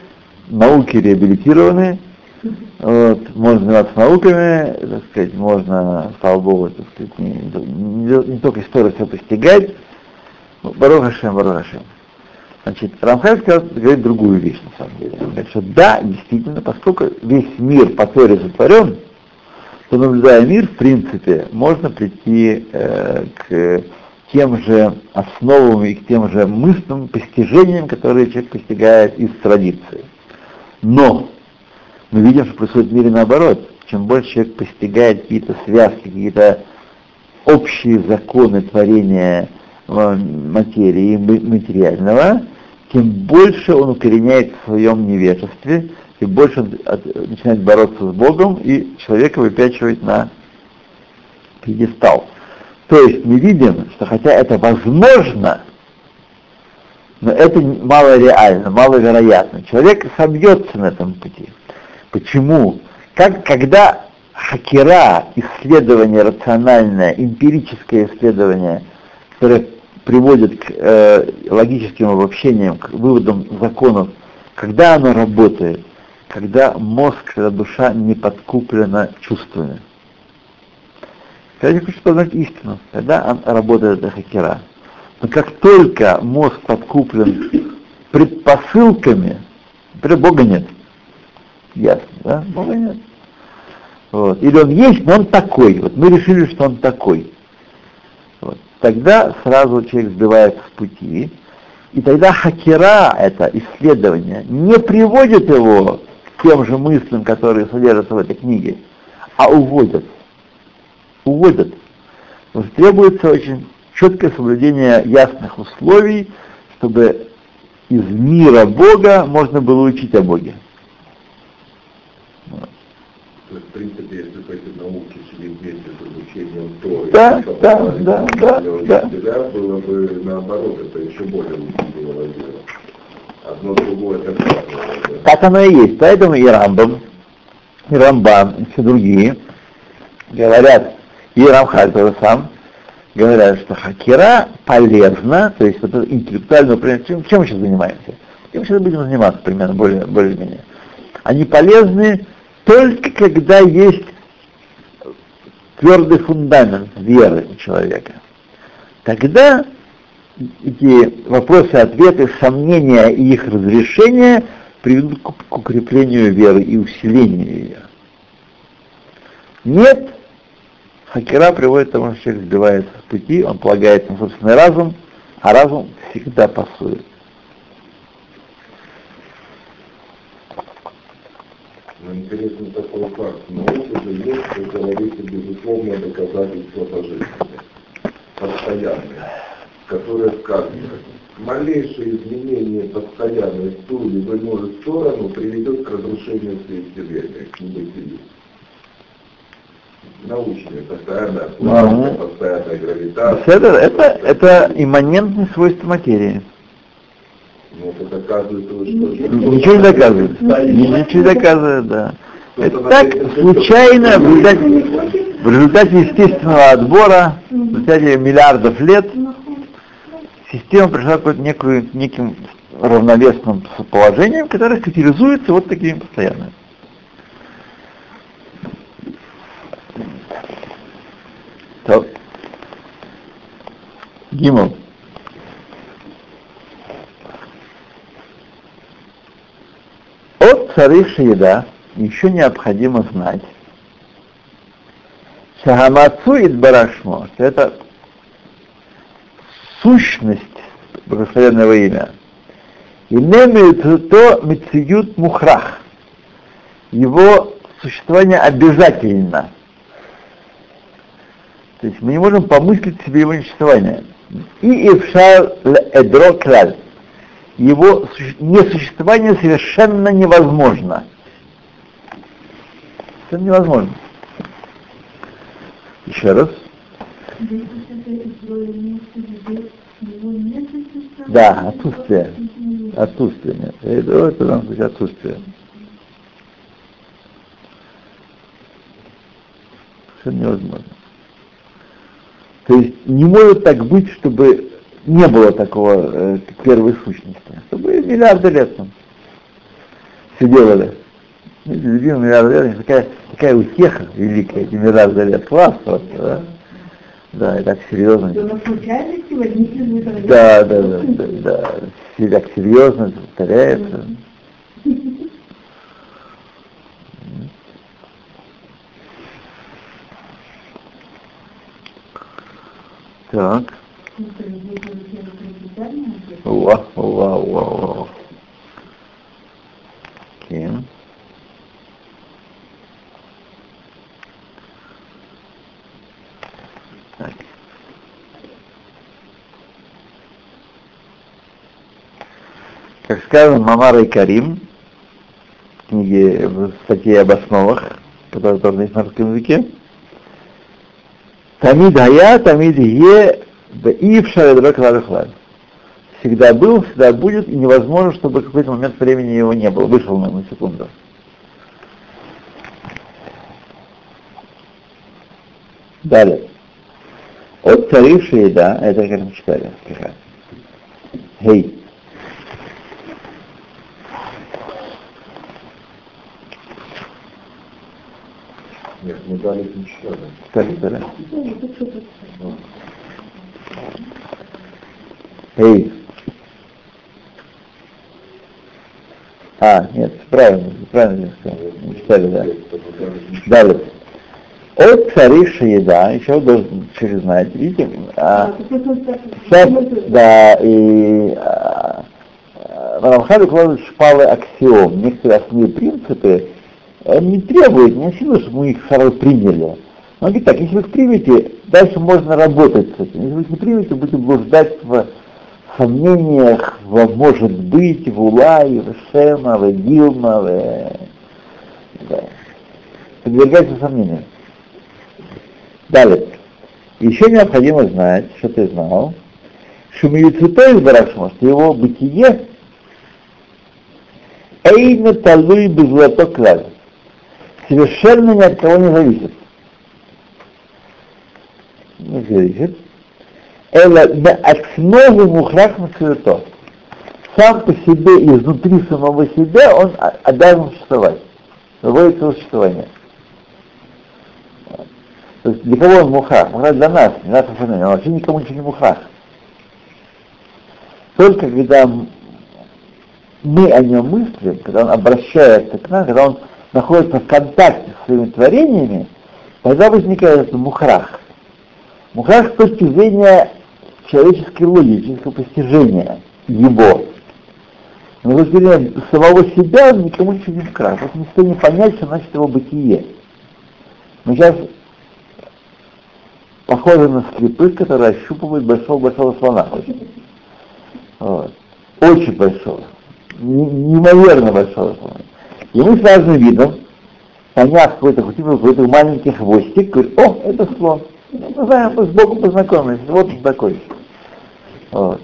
науки реабилитированы, вот, можно заниматься науками, так сказать, можно, слава Богу, так сказать, не, не, не только историю все постигать, Барух Хашем, Барух Хашем. Значит, Рамхаль сказал, говорит другую вещь, на самом деле. Он говорит, что да, действительно, поскольку весь мир по Торе сотворен, наблюдая мир, в принципе, можно прийти э, к тем же основам и к тем же мыслям, постижениям, которые человек постигает из традиции. Но мы видим, что происходит в мире наоборот. Чем больше человек постигает какие-то связки, какие-то общие законы творения э, материи материального, тем больше он укореняет в своем невежестве, тем больше он начинает бороться с Богом, и человека выпячивает на пьедестал. То есть мы видим, что хотя это возможно, но это малореально, маловероятно. Человек собьется на этом пути. Почему? Как, когда хакера, исследование рациональное, эмпирическое исследование, которое приводит к э, логическим обобщениям, к выводам законов, когда оно работает, когда мозг, когда душа не подкуплена чувствами. Когда я хочу познать истину, тогда он работает эта хакера. Но как только мозг подкуплен предпосылками, например, Бога нет, ясно, да? Бога нет. Вот. Или он есть, но он такой. Вот мы решили, что он такой. Вот. Тогда сразу человек сбивается с пути, и тогда хакера, это исследование, не приводит его тем же мыслям, которые содержатся в этой книге, а уводят. Уводят. Потому что требуется очень четкое соблюдение ясных условий, чтобы из мира Бога можно было учить о Боге. То есть, в принципе, если бы эти науки шли вместе с изучением Торы, да, да, да, да, да. Себя, было бы наоборот, это еще более было дело. Одно другое. Так оно и есть. Поэтому и Рамбам, и Рамбан, и все другие говорят, и Рамхаль тоже сам, говорят, что хакера полезна, то есть вот интеллектуальное управление, чем, чем мы сейчас занимаемся? Чем мы сейчас будем заниматься примерно более, более-менее? Они полезны только когда есть твердый фундамент веры у человека. Тогда эти вопросы, ответы, сомнения и их разрешение приведут к укреплению веры и усилению ее. Нет, хакера приводит к тому, что человек сбивается с пути, он полагается на собственный разум, а разум всегда пасует. Интересный такой факт. Наука же есть, как говорится, безусловное доказательство божественное, постоянное, которое сказано. Малейшее изменение постоянной в ту либо иную сторону приведет к разрушению всей Вселенной, к небытию. Научные, постоянная плавание, постоянная гравитация. Это, это, это имманентное свойство материи. Ну, это доказывает, что... Ничего не доказывает. Ничего не доказывает, да. Это так случайно, в результате, в результате естественного отбора, в результате миллиардов лет, система пришла к некую, неким равновесным положением, которое характеризуется вот такими постоянными. То. Гимл. От царих еда еще необходимо знать, Шахамацу и Барашмо, что это сущность благословенного имя. И то мециют мухрах. Его существование обязательно. То есть мы не можем помыслить себе его существование. И Ившар Эдро Клаль его несуществование совершенно невозможно. Это невозможно. Еще раз. Да, отсутствие. Отсутствие нет. Это, в данном отсутствие. Совершенно невозможно. То есть не может так быть, чтобы не было такого э, первой сущности. Чтобы миллиарды лет там все делали. Видите, Любимый лет, такая, такая утеха великая, эти миллиарды лет. Класс просто, да? Да, и так серьезно. Что на случайности возникли этого Да, да, да, да, да. Все так серьезно повторяется. Так. Уа, уа, уа, уа. Окей. Так. Как сказано Мамара и Карим, в книге в статье об основах, которая тоже есть на русском языке, Тамид Хая, Тамид Е, Ивша Дракладахлад. Всегда был, всегда будет, и невозможно, чтобы какой-то момент времени его не было. Вышел на на секунду. Далее. От царившей еда, это как мы читали. Гей. Мы читали. Читали, читали. Эй. А, нет, правильно, правильно я сказал. Не читали, да. Далее. От царившей еда, еще должен через знать, видите, а, сейчас, да, и а, а, Рамхаль укладывает шпалы аксиом, некоторые основные принципы, не требует, не сильно, чтобы мы их сразу приняли. Он говорит так, если вы их примете, дальше можно работать с этим. Если вы их не примете, будете блуждать в сомнениях, в может быть, в Улай, в Шема, в Дилма, в... Да. Подвергайтесь сомнениям. Далее. Еще необходимо знать, что ты знал, что Миюцутой из Барашма, что его бытие Эйна талуй безлото клаль. Совершенно ни от кого не зависит. Не зависит. Эла беатснову мухрах на Сам по себе, изнутри самого себя, он обязан существовать. Выводит существование. То есть для кого он мухрах? Мухрах для нас, не наше сознание. Он вообще никому ничего не мухрах. Только когда мы о нем мыслим, когда он обращается к нам, когда он находится в контакте с своими творениями, тогда возникает мухрах. Мухрах с точки зрения человеческой логики, человеческого постижения его. Но с самого себя он никому ничего не мухрах. Вот не стоит не понять, что значит его бытие. Мы сейчас похожи на слепых, которые ощупывают большого-большого слона. Очень. Вот. Очень большого. Неимоверно большого слона. И мы с разным видом, поняв какой-то, хоть какой-то маленький хвостик, говорим, о, это слон. Ну, знаем, мы сбоку познакомились, вот он такой. Вот.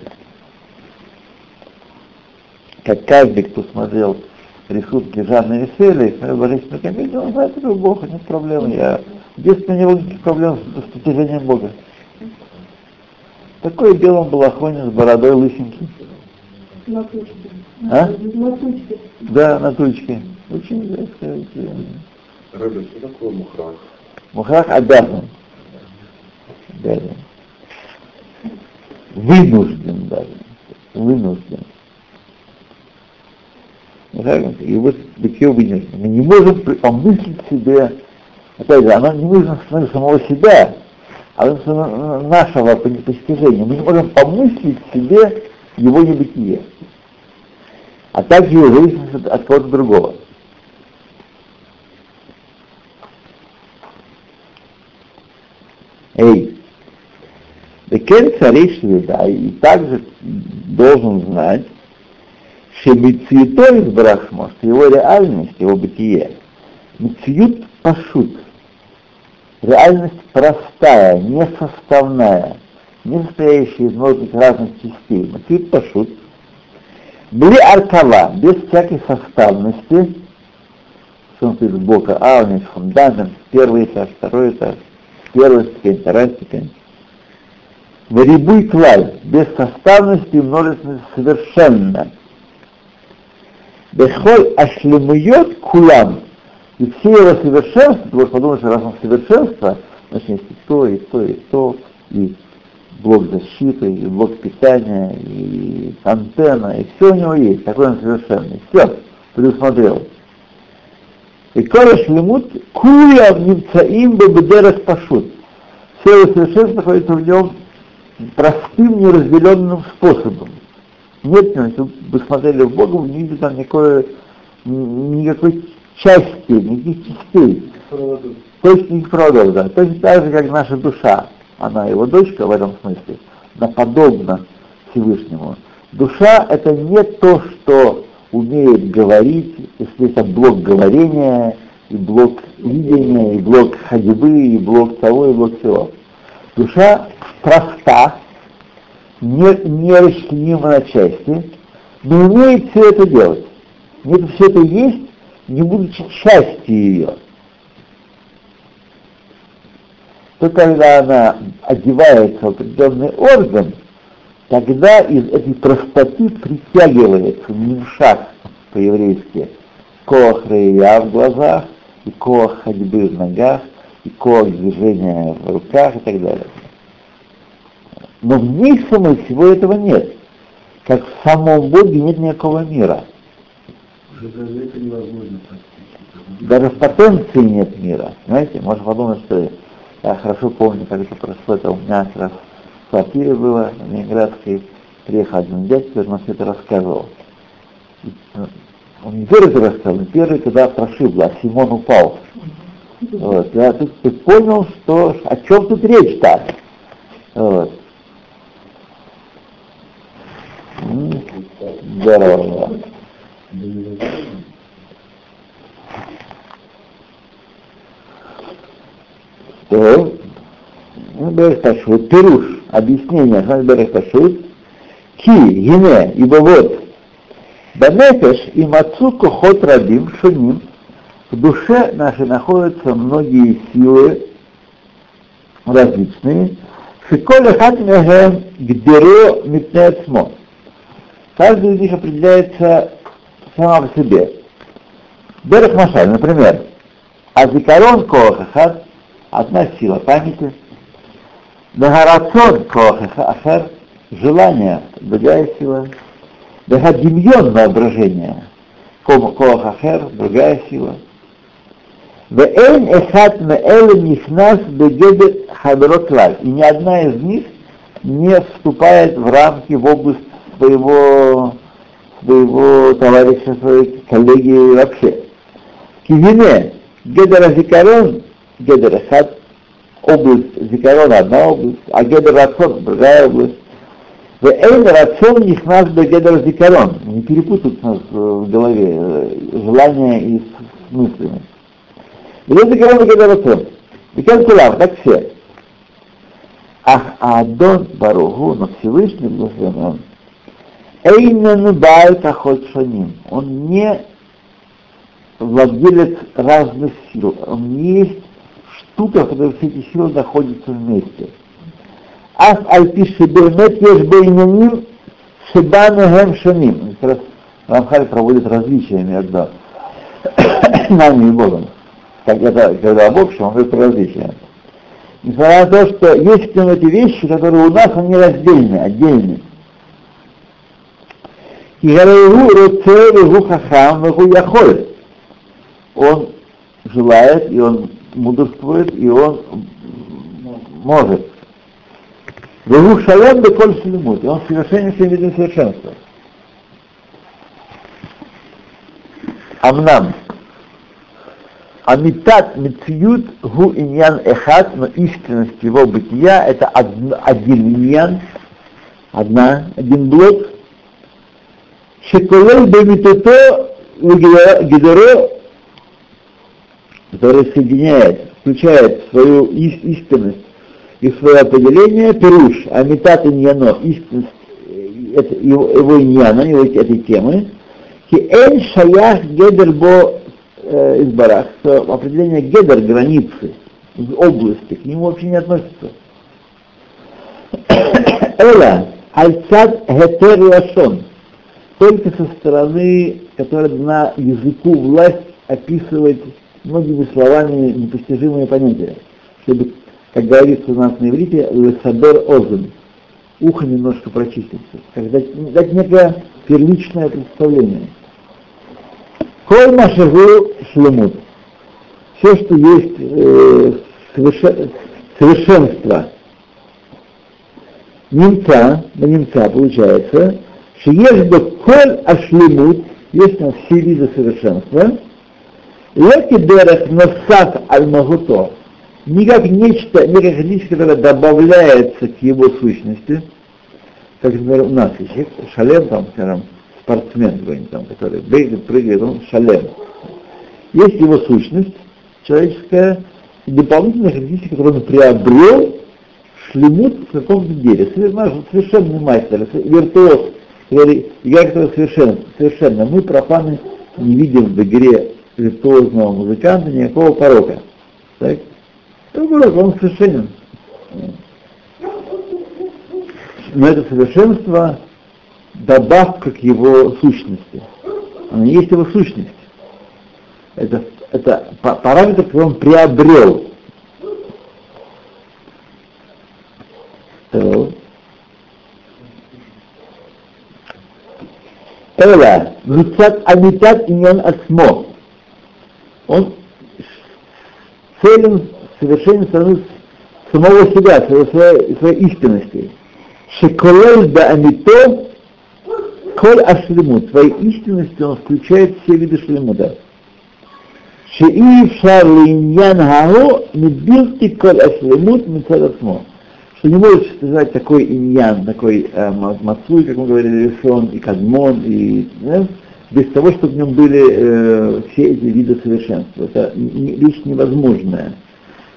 Как каждый, кто смотрел рисунки Жанны Весели, смотрел божественную комедию, он знает этого Бога, нет проблем. Я в детстве не было никаких проблем с, с постижением Бога. Такой белом балахоне с бородой лысенький. А? Да, на тучке. Очень, сказать, э, Рэбе, что такое мухрах? Мухрах обязан. Обязан. Вынужден даже. Вынужден. И вот бытие вынужден. Мы не можем помыслить себе, опять же, оно не нужно с самого себя, а нашего постижения. Мы не можем помыслить себе его небытие. А также его зависимость от, от кого-то другого. Эй, Бекен царишь да, и также должен знать, что мецвитой из Брахма, что его реальность, его бытие, мецвют пашут. Реальность простая, несоставная, не состоящая из многих разных частей. Мотив пошут. Были аркава, без всякой составности, он стоит сбоку, а у них фундамент, первый этаж, второй этаж, первая ступень, вторая ступень. Варибуй клаль, без составности и множественности совершенно. Бехоль ашлемует кулам, и все его совершенства, ты можешь подумать, что раз он совершенство, значит есть и то, и то, и то, и блок защиты, и блок питания, и антенна, и все у него есть, такой он совершенный. Все, предусмотрел. И кореш лимут куя немцаим бебедерах пашут. Все совершенство находится в нем простым, неразделенным способом. Нет, если вы смотрели в Бога, вы не видите там никакой, никакой части, никаких частей. Точно не проводов, да. Точно так же, как наша душа, она его дочка в этом смысле, она подобна Всевышнему. Душа это не то, что умеет говорить, если это блок говорения, и блок видения, и блок ходьбы, и блок того, и блок всего. Душа проста, не, не расчленима на части, но умеет все это делать. Нет, все это есть, не будучи частью ее. То когда она одевается в определенный орган, тогда из этой простоты притягивается нимшах по-еврейски коах в глазах, и коах ходьбы в ногах, и коах движения в руках и так далее. Но в ней самой всего этого нет. Как в самом Боге нет никакого мира. Даже в потенции нет мира. Знаете, можно подумать, что я хорошо помню, как это прошло, это у меня как раз квартире было, Ленинградской, приехал один дядька, он все это рассказывал. Он не первый это рассказывал, первый, когда прошибло, а Симон упал. Вот. Я тут понял, что о чем тут речь-то. Вот. Здорово. То, Берех Пашут, Пируш, объяснение, что Берех Пашут, Ки, Гине, ибо вот, Банефеш и Мацуку Хот Рабим Шуним, в душе нашей находятся многие силы различные, Шиколя Хатмехем Гдеро Митнецмо. Каждый из них определяется сама по себе. Берег Машаль, например, Азикарон Коахахат, одна сила памяти, Нагарацон Коахахар, желание, другая сила, Дагадимьон воображение, Коахахер, другая сила. Вээн эхат меэлэ нихнас бегедет хабероклаль. И ни одна из них не вступает в рамки в область своего, своего товарища, своей коллеги вообще. Кивине, Гедера Зикарон, Гедер Хат, область Зикарона одна область, а Гедер Рацон другая область. В Эйн Рацон них нас до Гедер Зикарон. Не перепутать нас в голове желания и мыслями. Гедер Зикарон и Гедер Рацон. И как кулам, так все. Ах, Адон Баругу, но Всевышний благословен он, Эйнен Байт Ахот Шаним. Он не владелец разных сил. Он не есть штука, которой все эти силы находятся вместе. Ас альпиши бемет еш бейняним шибанахем шаним. Как раз Рамхаль проводит различия между <coughs> нами и Богом. Как это, когда об общем, он говорит про различия. Несмотря на то, что есть нем эти вещи, которые у нас они раздельны, отдельны. И Гарейгу Роце Регу Хахам Яхоль. Он желает, и он мудрствует, и он может. Вегу Шалем Беколь Шлемут. И он совершенен всем видом совершенства. Амнам. Амитат Мициют Гу Иньян Эхат, но истинность его бытия это один иньян, одна, один блок, Шеколель Бемитото Гидеро, который соединяет включает свою ис- истинность и свое определение, пируш, амитат иньяно, истинность э, это, его, его иньяна, его этой темы, ки эль шаях гедер бо э, избарах, что определение гедер, границы, области, к нему вообще не относится. <coughs> Эла, альцад гетер лашон, только со стороны, которая дана языку власть описывать многими словами непостижимые понятия, чтобы, как говорится у нас на иврите, лесабер озен, ухо немножко прочистится, как дать, дать некое первичное представление. Коль машагу шлемут. Все, что есть э, соверше- совершенство немца, на немца получается, что ежели коль ашлемут, есть у нас все виды совершенства, Леки дерах насав аль-магуто, не как нечто, не как личность, которая добавляется к его сущности, как, например, у нас есть шалем, там, скажем, спортсмен какой-нибудь там, который бегает, прыгает, он шалем. Есть его сущность человеческая, и дополнительная характеристика, которую он приобрел, шлемут в каком-то деле. Совершенный мастер, виртуоз, который, игра, которая совершенно, совершенно. Мы, профаны, не видим в игре виртуозного музыканта никакого порока. Так? Наоборот, он совершенен. Но это совершенство добавка к его сущности. Она есть его сущность. Это, это па- параметр, который он приобрел. Эла, митат амитат иньон асмо. Он целен совершенно стороны самого себя, своей, своей, истинности. Шеколель да амито коль ашлемут. Своей истинности он включает все виды шлемута. Шеи шарлиньян гао мидбилти коль ашлемут митад асмо. Что не может существовать такой иньян, такой э, ма- мацуй, как мы говорили, решен, и кадмон, и да, без того, чтобы в нем были э, все эти виды совершенства. Это не- вещь невозможная.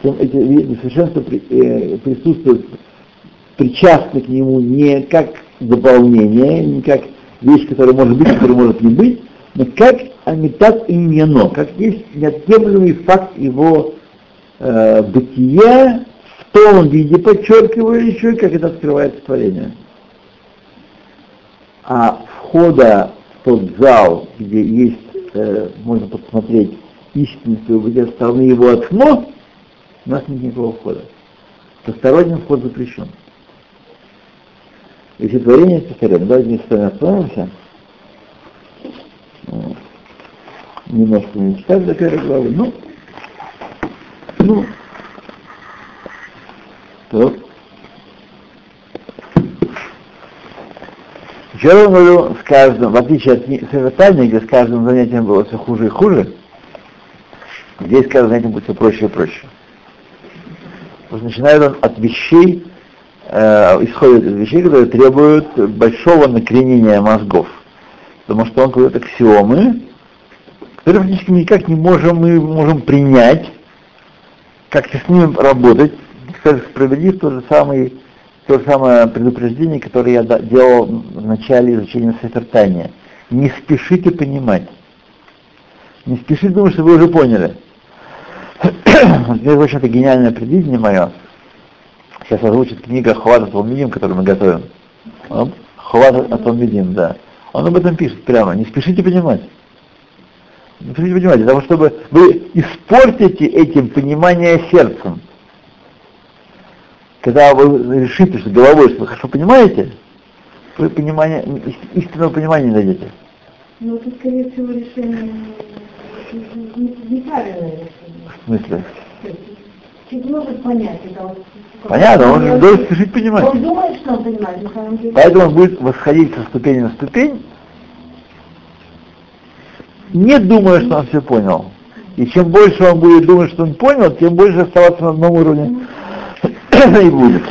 Эти виды совершенства при- э, присутствуют, причастны к нему не как дополнение, не как вещь, которая может быть, которая может не быть, но как амитат иньяно, как есть неотъемлемый факт его э, бытия в том виде, подчеркиваю еще, как это открывается творение. А входа тот зал, где есть, э, можно посмотреть его бытия со стороны его отмо, у нас нет никакого входа. Посторонним вход запрещен. Если творение есть посторонним, давайте мы с вами остановимся. Немножко не читать до первой главы, ну, ну, так. Еще раз говорю, с каждым, в отличие от Севертания, где с каждым занятием было все хуже и хуже, здесь каждым занятием будет все проще и проще. Потому начинает он от вещей, э, исходит из вещей, которые требуют большого накренения мозгов. Потому что он говорит аксиомы, которые практически никак не можем, мы можем принять, как с ними работать, кстати, справедлив тот же самый, то же самое предупреждение, которое я делал в начале изучения Сефертания. Не спешите понимать. Не спешите думать, что вы уже поняли. <clears throat> Это, в общем-то, гениальное предвидение мое. Сейчас озвучит книга Хват Аталмидим, которую мы готовим. Хват Аталмидим, да. Он об этом пишет прямо. Не спешите понимать. Не спешите понимать, того, чтобы вы испортите этим понимание сердцем. Когда вы решите, что головой, что вы хорошо понимаете, вы понимание, истинного понимания не дойдете. Ну, это, скорее всего, решение не- не- неправильное решение. В смысле? Чуть может понять, это вот- Понятно, он должен спешить понимать. Он думает, что он понимает, на самом деле. Поэтому он будет восходить со ступени на ступень, не думая, что он все понял. И чем больше он будет думать, что он понял, тем больше оставаться на одном уровне <coughs> и будет.